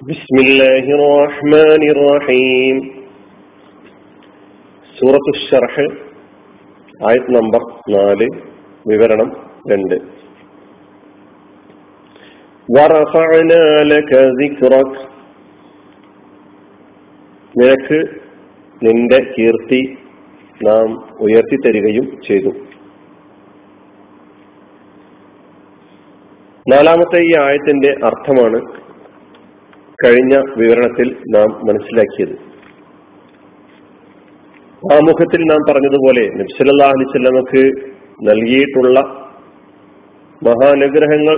بسم الله الرحمن الرحيم സൂറത്തു ഷർഹ് ആയത് നമ്പർ നാല് വിവരണം രണ്ട് ورفعنا لك ذكرك നിനക്ക് നിന്റെ കീർത്തി നാം ഉയർത്തി തരികയും ചെയ്തു നാലാമത്തെ ഈ ആയത്തിന്റെ അർത്ഥമാണ് കഴിഞ്ഞ വിവരണത്തിൽ നാം മനസ്സിലാക്കിയത്. ആമുഖത്തിൽ നാം പറഞ്ഞതുപോലെ നബ്സല്ലാ അലിസ്വല്ലമക്ക് നൽകിയിട്ടുള്ള മഹാനുഗ്രഹങ്ങൾ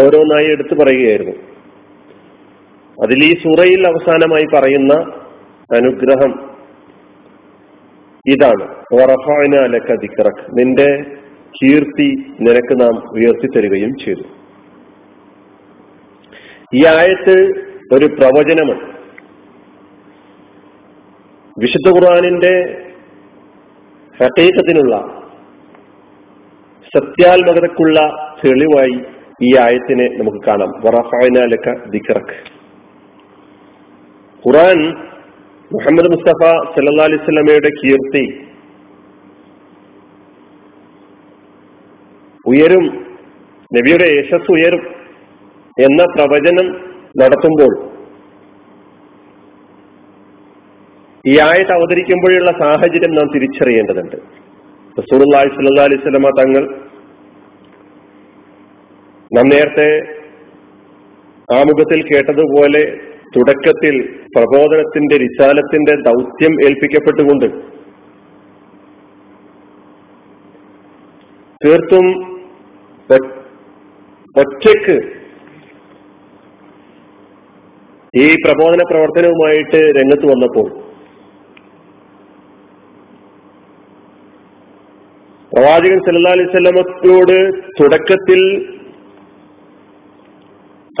ഓരോന്നായി എടുത്തു പറയുകയായിരുന്നു. അതിൽ ഈ സൂറയിൽ അവസാനമായി പറയുന്ന അനുഗ്രഹം ഇതാണ്. ദിക്റക് നിന്റെ കീർത്തി നിനക്ക് നാം ഉയർത്തി തരികയും ചെയ്തു. ഈ ആയത്ത് ഒരു പ്രവചനമാണ് വിശുദ്ധ ഖുർആാനിന്റെ ഹക്കീക്കത്തിനുള്ള സത്യാത്മകതക്കുള്ള തെളിവായി ഈ ആയത്തിനെ നമുക്ക് കാണാം. വറഫായനാലക്ക ദിക്റക്. ഖുറാൻ മുഹമ്മദ് മുസ്തഫ സല്ലാ അലൈവല്ലമയുടെ കീർത്തി ഉയരും നബിയുടെ യശസ് ഉയരും എന്ന പ്രവചനം നടത്തുമ്പോൾ. ഈ ആയത് അവതരിക്കുമ്പോഴുള്ള സാഹചര്യം നാം തിരിച്ചറിയേണ്ടതുണ്ട്. റസൂർല്ലാഹി സല്ലാ അലൈഹി സ്വലമ തങ്ങൾ നാം നേരത്തെ ആമുഖത്തിൽ കേട്ടതുപോലെ തുടക്കത്തിൽ പ്രബോധനത്തിന്റെ വിശാലത്തിന്റെ ദൗത്യം ഏൽപ്പിക്കപ്പെട്ടുകൊണ്ട് തീർത്തും ഒറ്റയ്ക്ക് ഈ പ്രബോധന പ്രവർത്തനവുമായിട്ട് രംഗത്ത് വന്നപ്പോൾ പ്രവാചകൻ സല്ലാ അലൈവല്ലമത്തോട് തുടക്കത്തിൽ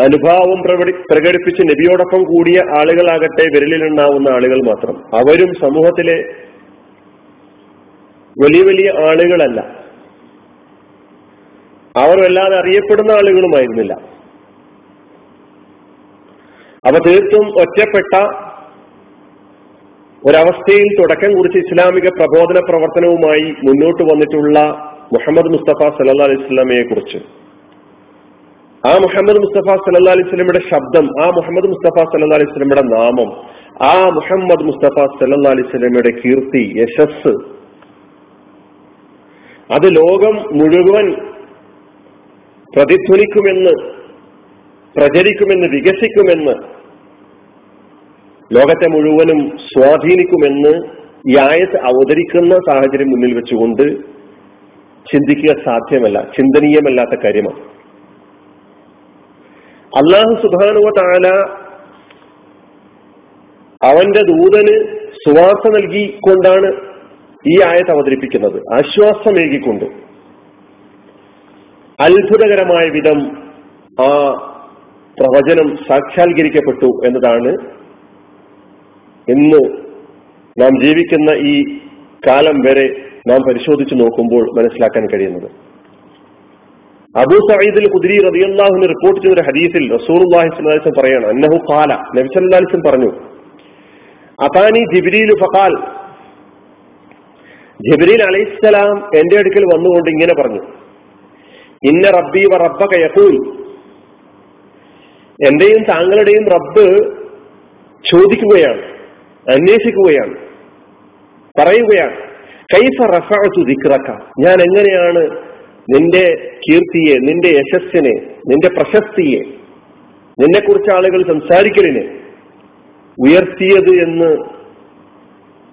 അനുഭാവം പ്രകടിപ്പിച്ച് നബിയോടൊപ്പം കൂടിയ ആളുകളാകട്ടെ വിരലിലുണ്ടാവുന്ന ആളുകൾ മാത്രം. അവരും സമൂഹത്തിലെ വലിയ വലിയ ആളുകളല്ല. അവർ വല്ലാതെ അറിയപ്പെടുന്ന ആളുകളുമായിരുന്നില്ല. അവ തീർത്തും ഒറ്റപ്പെട്ട ഒരവസ്ഥയിൽ തുടക്കം കുറിച്ച് ഇസ്ലാമിക പ്രബോധന പ്രവർത്തനവുമായി മുന്നോട്ട് വന്നിട്ടുള്ള മുഹമ്മദ് മുസ്തഫ സല്ലാ അലൈഹി സ്വലാമയെ കുറിച്ച്. ആ മുഹമ്മദ് മുസ്തഫ സല്ലാ അലൈഹി സ്വലമിയുടെ ശബ്ദം ആ മുഹമ്മദ് മുസ്തഫ സല്ലാ അലൈഹി സ്വലമിയുടെ നാമം ആ മുഹമ്മദ് മുസ്തഫ സല്ലാ അലൈഹി സ്വലമിയുടെ കീർത്തി യശസ് അത് ലോകം മുഴുവൻ പ്രതിധ്വനിക്കുമെന്ന് പ്രചരിക്കുമെന്ന് വികസിക്കുമെന്ന് ലോകത്തെ മുഴുവനും സ്വാധീനിക്കുമെന്ന് ഈ ആയത്ത് അവതരിക്കുന്ന സാഹചര്യം മുന്നിൽ വെച്ചുകൊണ്ട് ചിന്തിക്കുക സാധ്യമല്ല ചിന്തനീയമല്ലാത്ത കാര്യമാണ്. അള്ളാഹു സുബാനുവ താല അവന്റെ ദൂതന് സുവാസ നൽകിക്കൊണ്ടാണ് ഈ ആയത്ത് അവതരിപ്പിക്കുന്നത്. ആശ്വാസമേകിക്കൊണ്ട് അത്ഭുതകരമായ വിധം ആ പ്രവചനം സാക്ഷാത്കരിക്കപ്പെട്ടു എന്നതാണ് ഇന്ന് നാം ജീവിക്കുന്ന ഈ കാലം വരെ നാം പരിശോധിച്ചു നോക്കുമ്പോൾ മനസ്സിലാക്കാൻ കഴിയുന്നത്. അബൂ സയ്യിദ് കുദിരി റബിയല്ലാഹുവിന് റിപ്പോർട്ട് ചെയ്ത ഒരു ഹദീസിൽ റസൂർഹി സ്വലാസം പറയാണ് അന്നഹു കാല നബിസല്ലാലിസും പറഞ്ഞു അതാനി ജിബിരിയിൽ ഫാൽ ജബിരിൽ അലൈഹിസ്സലാം എന്റെ അടുക്കൽ വന്നുകൊണ്ട് ഇങ്ങനെ പറഞ്ഞു ഇന്ന റബ്ബി വ റബ്ബ കയക്കൂൽ എന്റെയും താങ്കളുടെയും റബ്ബ് ചോദിക്കുകയാണ് അന്വേഷിക്കുകയാണ് പറയുകയാണ്. കൈഫ റഫഅതു ദിക്റക? ഞാൻ എങ്ങനെയാണ് നിന്റെ കീർത്തിയെ നിന്റെ യശസ്സിനെ നിന്റെ പ്രശസ്തിയെ നിന്നെക്കുറിച്ച് ആളുകൾ സംസാരിക്കലിനെ ഉയർത്തിയത് എന്ന്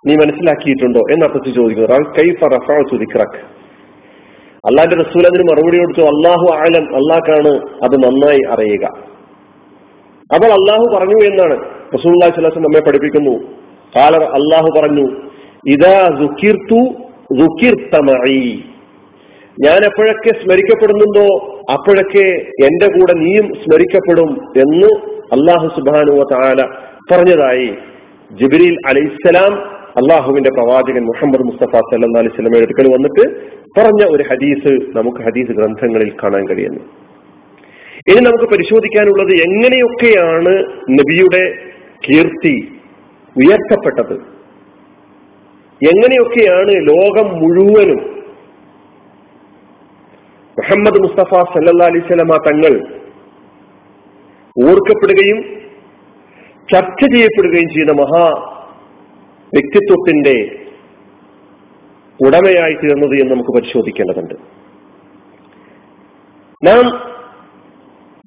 നീ മനസ്സിലാക്കിയിട്ടുണ്ടോ എന്നർത്ഥത്തിൽ ചോദിക്കുന്നു കൈഫ റഫഅതു ദിക്റക? അള്ളാന്റെ റസൂൽ അതിന് മറുപടി കൊടുത്തു അള്ളാഹു ആലം അള്ളാഹ്ക്കാണ് അത് നന്നായി അറിയുക. അപ്പോൾ അള്ളാഹു പറഞ്ഞു എന്നാണ്. റസൂള്ളം നമ്മെ പഠിപ്പിക്കുന്നു. കാലർ അള്ളാഹു പറഞ്ഞു ഇതാ റുക്കിർത്തമായി ഞാൻ എപ്പോഴൊക്കെ സ്മരിക്കപ്പെടുന്നുണ്ടോ? അപ്പോഴൊക്കെ എന്റെ കൂടെ നീയും സ്മരിക്കപ്പെടും എന്ന് അള്ളാഹു സുബാനുവ താല പറഞ്ഞതായി. ജിബിരിൽ അലൈഹിസ്സലാം അള്ളാഹുവിന്റെ പ്രവാചകൻ മുഹമ്മദ് മുസ്തഫ സല്ലാ അലൈഹി സ്വലമയുടെ അടുക്കൽ വന്നിട്ട് പറഞ്ഞ ഒരു ഹദീസ് നമുക്ക് ഹദീസ് ഗ്രന്ഥങ്ങളിൽ കാണാൻ കഴിയുന്നു. ഇനി നമുക്ക് പരിശോധിക്കാനുള്ളത് എങ്ങനെയൊക്കെയാണ് നബിയുടെ കീർത്തി ഉയർത്തപ്പെട്ടത്? എങ്ങനെയൊക്കെയാണ് ലോകം മുഴുവനും മുഹമ്മദ് മുസ്തഫ സല്ലാ അലിസ്ലമ തങ്ങൾ ഓർക്കപ്പെടുകയും ചർച്ച ചെയ്യപ്പെടുകയും ചെയ്ത മഹാ വ്യക്തിത്വത്തിന്റെ ഉടമയായി തീർന്നത് എന്ന് നമുക്ക് പരിശോധിക്കേണ്ടതുണ്ട്. നാം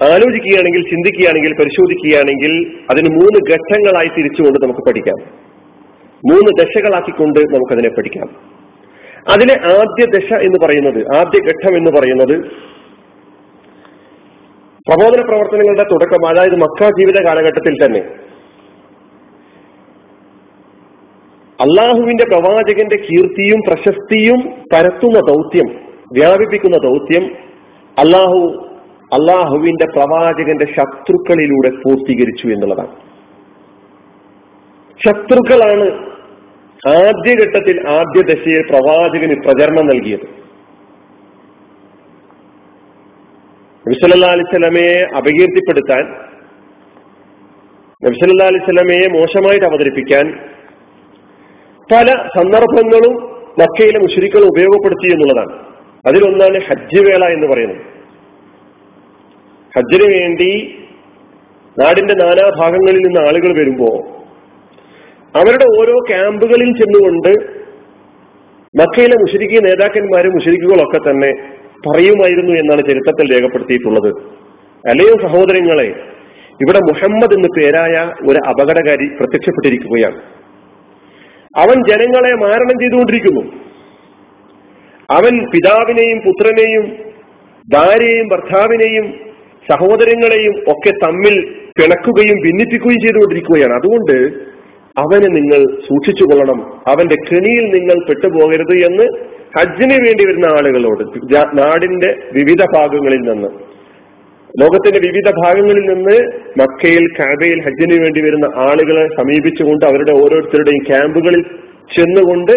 ആലോചിക്കുകയാണെങ്കിൽ ചിന്തിക്കുകയാണെങ്കിൽ പരിശോധിക്കുകയാണെങ്കിൽ അതിന് മൂന്ന് ഘട്ടങ്ങളായി തിരിച്ചുകൊണ്ട് നമുക്ക് പഠിക്കാം. മൂന്ന് ദശകളാക്കിക്കൊണ്ട് നമുക്കതിനെ പഠിക്കാം. അതിലെ ആദ്യ ദശ എന്ന് പറയുന്നത് ആദ്യ ഘട്ടം എന്ന് പറയുന്നത് പ്രബോധന പ്രവർത്തനങ്ങളുടെ തുടക്കം അതായത് മക്ക ജീവിത കാലഘട്ടത്തിൽ തന്നെ. അള്ളാഹുവിന്റെ പ്രവാചകന്റെ കീർത്തിയും പ്രശസ്തിയും പരത്തുന്ന ദൗത്യം വ്യാപിപ്പിക്കുന്ന ദൗത്യം അള്ളാഹു അള്ളാഹുവിന്റെ പ്രവാചകന്റെ ശത്രുക്കളിലൂടെ പൂർത്തീകരിച്ചു എന്നുള്ളതാണ്. ശത്രുക്കളാണ് ആദ്യഘട്ടത്തിൽ ആദ്യ ദശയിൽ പ്രവാചകന് പ്രചരണം നൽകിയത്. നബിസല്ലാ അലിസ്ലമയെ അപകീർത്തിപ്പെടുത്താൻ നബിസല്ലാ അലിസ്ലമയെ മോശമായിട്ട് അവതരിപ്പിക്കാൻ പല സന്ദർഭങ്ങളും മക്കയിലെ മുഷരിക്കൾ ഉപയോഗപ്പെടുത്തി എന്നുള്ളതാണ്. അതിലൊന്നാണ് ഹജ്ജ് വേള എന്ന് പറയുന്നത്. ഹജ്ജിന് വേണ്ടി നാടിന്റെ നാനാഭാഗങ്ങളിൽ നിന്ന് ആളുകൾ വരുമ്പോ അവരുടെ ഓരോ ക്യാമ്പുകളിൽ ചെന്നുകൊണ്ട് മക്കയിലെ മുഷരിക്ക് നേതാക്കന്മാരും മുഷരിക്കുകളൊക്കെ തന്നെ പറയുമായിരുന്നു എന്നാണ് ചരിത്രത്തിൽ രേഖപ്പെടുത്തിയിട്ടുള്ളത്. അല്ലയോ സഹോദരങ്ങളെ ഇവിടെ മുഹമ്മദ് എന്ന് പേരായ ഒരു അപകടകാരി പ്രത്യക്ഷപ്പെട്ടിരിക്കുകയാണ്. അവൻ ജനങ്ങളെ മാരണം ചെയ്തുകൊണ്ടിരിക്കുന്നു. അവൻ പിതാവിനെയും പുത്രനെയും ഭാര്യയെയും ഭർത്താവിനെയും സഹോദരങ്ങളെയും ഒക്കെ തമ്മിൽ പിണക്കുകയും ഭിന്നിപ്പിക്കുകയും ചെയ്തുകൊണ്ടിരിക്കുകയാണ്. അതുകൊണ്ട് അവനെ നിങ്ങൾ സൂക്ഷിച്ചു കൊള്ളണം അവന്റെ കെണിയിൽ നിങ്ങൾ പെട്ടുപോകരുത് എന്ന് ഹജ്ജിന് വേണ്ടി വരുന്ന ആളുകളോട് നാടിന്റെ വിവിധ ഭാഗങ്ങളിൽ നിന്ന് ലോകത്തിന്റെ വിവിധ ഭാഗങ്ങളിൽ നിന്ന് മക്കയിൽ കാബയിൽ ഹജ്ജിന് വേണ്ടി വരുന്ന ആളുകളെ സമീപിച്ചുകൊണ്ട് അവരുടെ ഓരോരുത്തരുടെയും ക്യാമ്പുകളിൽ ചെന്നുകൊണ്ട്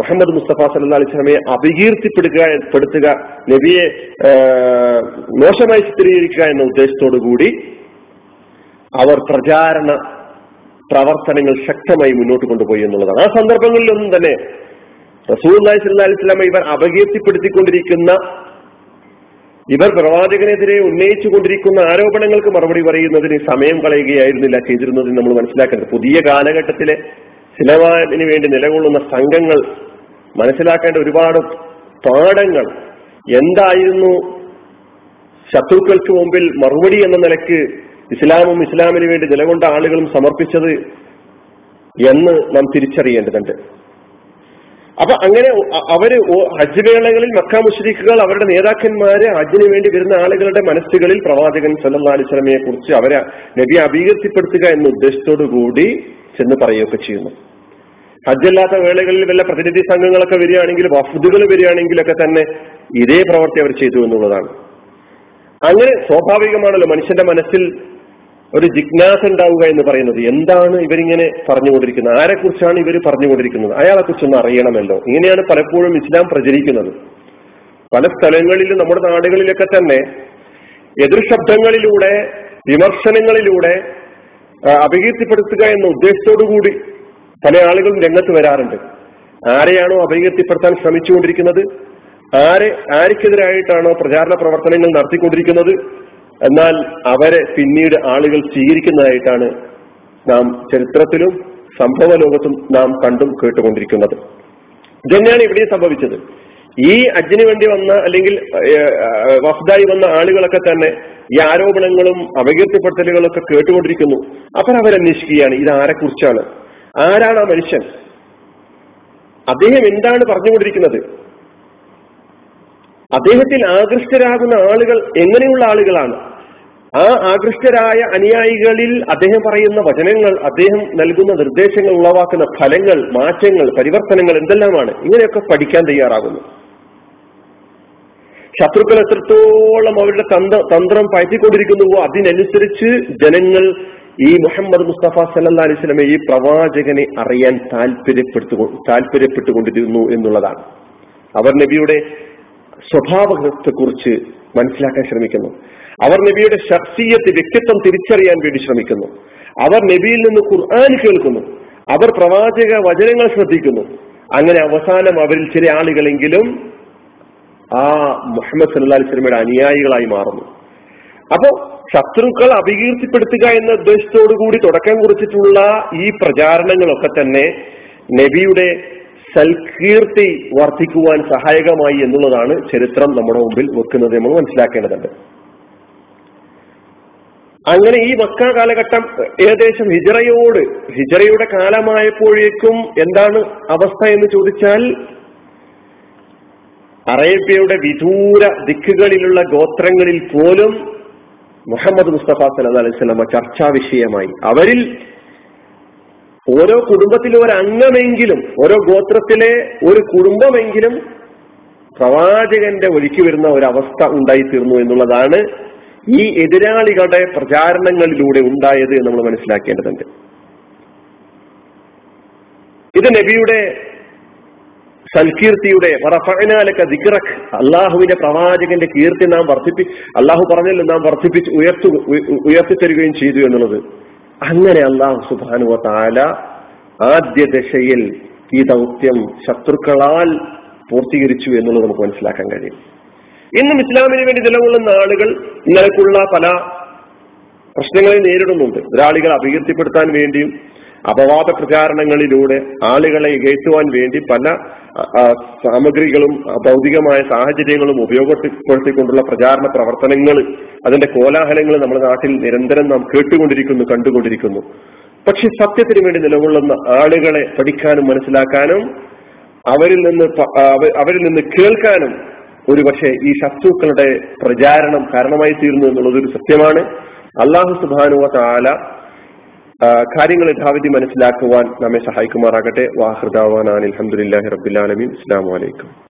മുഹമ്മദ് മുസ്തഫ സല്ലാ അലിസ്ലാമയെ അപകീർത്തിപ്പെടുക പെടുത്തുക നബിയെ മോശമായി ചിത്രീകരിക്കുക എന്ന ഉദ്ദേശത്തോടു കൂടി അവർ പ്രചാരണ പ്രവർത്തനങ്ങൾ ശക്തമായി മുന്നോട്ട് കൊണ്ടുപോയി എന്നുള്ളതാണ്. ആ സന്ദർഭങ്ങളിലൊന്നും തന്നെ റസൂൽ സല്ലാ അലിസ്ലാമ ഇവർ അപകീർത്തിപ്പെടുത്തിക്കൊണ്ടിരിക്കുന്ന ഇവർ പ്രവാചകനെതിരെ ഉന്നയിച്ചു കൊണ്ടിരിക്കുന്ന ആരോപണങ്ങൾക്ക് മറുപടി പറയുന്നതിന് സമയം കളയുകയായിരുന്നില്ല ചെയ്തിരുന്നത് നമ്മൾ മനസ്സിലാക്കേണ്ടത്. പുതിയ കാലഘട്ടത്തിലെ സിനിമാവിന് വേണ്ടി നിലകൊള്ളുന്ന സംഘങ്ങൾ മനസ്സിലാക്കേണ്ട ഒരുപാട് പാഠങ്ങൾ. എന്തായിരുന്നു ശത്രുക്കൾക്ക് മുമ്പിൽ മറുപടി എന്ന നിലയ്ക്ക് ഇസ്ലാമും ഇസ്ലാമിന് വേണ്ടി നിലകൊണ്ട ആളുകളും സമർപ്പിച്ചത് എന്ന് നാം തിരിച്ചറിയേണ്ടതുണ്ട്. അപ്പൊ അങ്ങനെ അവർ ഹജ്ജ് വേളകളിൽ മക്ക മുഷരിക്കുകൾ അവരുടെ നേതാക്കന്മാരെ ഹജ്ജിന് വേണ്ടി വരുന്ന ആളുകളുടെ മനസ്സുകളിൽ പ്രവാചകൻ സല്ലാ അലിസ്ലമയെ കുറിച്ച് അവരെ നബി അഭീകൃതിപ്പെടുത്തുക എന്ന ഉദ്ദേശത്തോടു കൂടി ചെന്ന് പറയുകയൊക്കെ ചെയ്യുന്നു. ഹജ്ജല്ലാത്ത വേളകളിൽ വല്ല പ്രതിനിധി സംഘങ്ങളൊക്കെ വരികയാണെങ്കിൽ വഫുദുകൾ വരികയാണെങ്കിലൊക്കെ തന്നെ ഇതേ പ്രവൃത്തി അവർ ചെയ്തു എന്നുള്ളതാണ്. അങ്ങനെ സ്വാഭാവികമാണല്ലോ മനുഷ്യന്റെ മനസ്സിൽ ഒരു ജിജ്ഞാസ ഉണ്ടാവുക എന്ന് പറയുന്നത്. എന്താണ് ഇവരിങ്ങനെ പറഞ്ഞുകൊണ്ടിരിക്കുന്നത്? ആരെക്കുറിച്ചാണ് ഇവർ പറഞ്ഞുകൊണ്ടിരിക്കുന്നത്? അയാളെ കുറിച്ചൊന്ന് അറിയണമല്ലോ. ഇങ്ങനെയാണ് പലപ്പോഴും ഇസ്ലാം പ്രചരിക്കുന്നത്. പല സ്ഥലങ്ങളിലും നമ്മുടെ നാടുകളിലൊക്കെ തന്നെ എതിർശബ്ദങ്ങളിലൂടെ വിമർശനങ്ങളിലൂടെ അപകീർത്തിപ്പെടുത്തുക എന്ന ഉദ്ദേശത്തോടു കൂടി പല ആളുകളും രംഗത്ത് വരാറുണ്ട്. ആരെയാണോ അപകീർത്തിപ്പെടുത്താൻ ശ്രമിച്ചുകൊണ്ടിരിക്കുന്നത്? ആരെ ആർക്കെതിരായിട്ടാണോ പ്രചാരണ പ്രവർത്തനങ്ങൾ നടത്തിക്കൊണ്ടിരിക്കുന്നത്? എന്നാൽ അവരെ പിന്നീട് ആളുകൾ സ്വീകരിക്കുന്നതായിട്ടാണ് നാം ചരിത്രത്തിലും സംഭവ ലോകത്തും നാം കണ്ടും കേട്ടുകൊണ്ടിരിക്കുന്നത്. ഇതന്നെയാണ് ഇവിടെ സംഭവിച്ചത്? ഈ അജ്ജിന് വേണ്ടി വന്ന അല്ലെങ്കിൽ വഫ്ദായി വന്ന ആളുകളൊക്കെ തന്നെ ഈ ആരോപണങ്ങളും അപകീർത്തിപ്പെടുത്തലുകളൊക്കെ കേട്ടുകൊണ്ടിരിക്കുന്നു. അപ്പോൾ അവരന്വേഷിക്കുകയാണ് ഇത് ആരെക്കുറിച്ചാണ് ആരാണ് ആ മനുഷ്യൻ? അദ്ദേഹം എന്താണ് പറഞ്ഞുകൊണ്ടിരിക്കുന്നത്? അദ്ദേഹത്തിൽ ആകൃഷ്ടരാകുന്ന ആളുകൾ എങ്ങനെയുള്ള ആളുകളാണ്? ആ ആകൃഷ്ടരായ അനുയായികളിൽ അദ്ദേഹം പറയുന്ന വചനങ്ങൾ അദ്ദേഹം നൽകുന്ന നിർദ്ദേശങ്ങൾ ഉളവാക്കുന്ന ഫലങ്ങൾ മാറ്റങ്ങൾ പരിവർത്തനങ്ങൾ എന്തെല്ലാമാണ്? ഇങ്ങനെയൊക്കെ പഠിക്കാൻ തയ്യാറാകുന്നു. ശത്രുക്കൾ എത്രത്തോളം അവരുടെ തന്ത്ര തന്ത്രം പയറ്റിക്കൊണ്ടിരിക്കുന്നുവോ അതിനനുസരിച്ച് ജനങ്ങൾ ഈ മുഹമ്മദ് മുസ്തഫ സല്ലാ അലിസ്ലമെ ഈ പ്രവാചകനെ അറിയാൻ താല്പര്യപ്പെടുത്തു താല്പര്യപ്പെട്ടുകൊണ്ടിരുന്നു എന്നുള്ളതാണ്. അവർ നബിയുടെ സ്വഭാവത്തെക്കുറിച്ച് മനസ്സിലാക്കാൻ ശ്രമിക്കുന്നു. അവർ നബിയുടെ ഷർസീയത്ത് വ്യക്തിത്വം തിരിച്ചറിയാൻ വേണ്ടി ശ്രമിക്കുന്നു. അവർ നബിയിൽ നിന്ന് ഖുർആൻ കേൾക്കുന്നു. അവർ പ്രവാചക വചനങ്ങൾ ശ്രദ്ധിക്കുന്നു. അങ്ങനെ അവസാനം അവരിൽ ചില ആളുകളെങ്കിലും ആ മുഹമ്മദ് സല്ലാ അലിസ്ലമയുടെ അനുയായികളായി മാറുന്നു. അപ്പോ ശത്രുക്കൾ അപകീർത്തിപ്പെടുത്തുക എന്ന ഉദ്ദേശത്തോടു കൂടി തുടക്കം കുറിച്ചിട്ടുള്ള ഈ പ്രചാരണങ്ങളൊക്കെ തന്നെ നബിയുടെ സൽകീർത്തി വർദ്ധിക്കുവാൻ സഹായകമായി എന്നുള്ളതാണ് ചരിത്രം നമ്മുടെ മുമ്പിൽ വെക്കുന്നത് നമ്മൾ മനസ്സിലാക്കേണ്ടതുണ്ട്. അങ്ങനെ ഈ മക്ക കാലഘട്ടം ഏകദേശം ഹിജറയോട് ഹിജറയുടെ കാലമായപ്പോഴേക്കും എന്താണ് അവസ്ഥ എന്ന് ചോദിച്ചാൽ അറേബ്യയുടെ വിദൂര ദിക്കുകളിലുള്ള ഗോത്രങ്ങളിൽ പോലും മുഹമ്മദ് മുസ്തഫ സലഹ് അലൈഹി സ്വലമ ചർച്ചാ വിഷയമായി. അവരിൽ ഓരോ കുടുംബത്തിലെ ഒരു അംഗമെങ്കിലും ഓരോ ഗോത്രത്തിലെ ഒരു കുടുംബമെങ്കിലും പ്രവാചകന്റെ ഒഴുക്കി വരുന്ന ഒരവസ്ഥ ഉണ്ടായിത്തീർന്നു എന്നുള്ളതാണ് ഈ എതിരാളികളുടെ പ്രചാരണങ്ങളിലൂടെ ഉണ്ടായത് നമ്മൾ മനസ്സിലാക്കേണ്ടതുണ്ട്. ഇത് നബിയുടെ സൽകീർത്തിയുടെ ദിക്റക്. അള്ളാഹുവിന്റെ പ്രവാചകന്റെ കീർത്തി നാം വർദ്ധിപ്പി അള്ളാഹു പറഞ്ഞല്ലോ നാം വർദ്ധിപ്പിച്ച് ഉയർത്തു ഉയർത്തിത്തരികയും ചെയ്തു എന്നുള്ളത്. അങ്ങനെ അള്ളാഹു സുബാനുവ താല ആദ്യ ദശയിൽ ഈ ദൗത്യം ശത്രുക്കളാൽ പൂർത്തീകരിച്ചു എന്നുള്ളത് നമുക്ക് മനസ്സിലാക്കാൻ കഴിയും. ഇന്നും ഇസ്ലാമിന് വേണ്ടി നിലകൊള്ളുന്ന ആളുകൾ ഇന്നലക്കുള്ള പല പ്രശ്നങ്ങളെ നേരിടുന്നുണ്ട്. ഒരാളികൾ അപകീർത്തിപ്പെടുത്താൻ വേണ്ടിയും അപവാദ പ്രചാരണങ്ങളിലൂടെ ആളുകളെ കയറ്റുവാൻ വേണ്ടി പല സാമഗ്രികളും ഭൗതികമായ സാഹചര്യങ്ങളും ഉപയോഗപ്പെടുത്തിക്കൊണ്ടുള്ള പ്രചാരണ പ്രവർത്തനങ്ങൾ അതിന്റെ കോലാഹലങ്ങൾ നമ്മുടെ നാട്ടിൽ നിരന്തരം നാം കേട്ടുകൊണ്ടിരിക്കുന്നു കണ്ടുകൊണ്ടിരിക്കുന്നു. പക്ഷെ സത്യത്തിന് വേണ്ടി നിലകൊള്ളുന്ന ആളുകളെ പഠിക്കാനും മനസ്സിലാക്കാനും അവരിൽ നിന്ന് അവരിൽ നിന്ന് കേൾക്കാനും ഒരുപക്ഷെ ഈ ശത്രുക്കളുടെ പ്രചാരണം കാരണമായി തീർന്നു എന്നുള്ളത് ഒരു സത്യമാണ് അള്ളാഹു സുബാനുവ താല കാര്യങ്ങൾ യഥാവിധി മനസ്സിലാക്കുവാൻ നമ്മെ സഹായിക്കുമാറാകട്ടെ. വാഹൃദാവാൻ അലഹമുല്ലാഹി റബുലാലമീൻ അസ്സാം വലൈക്കും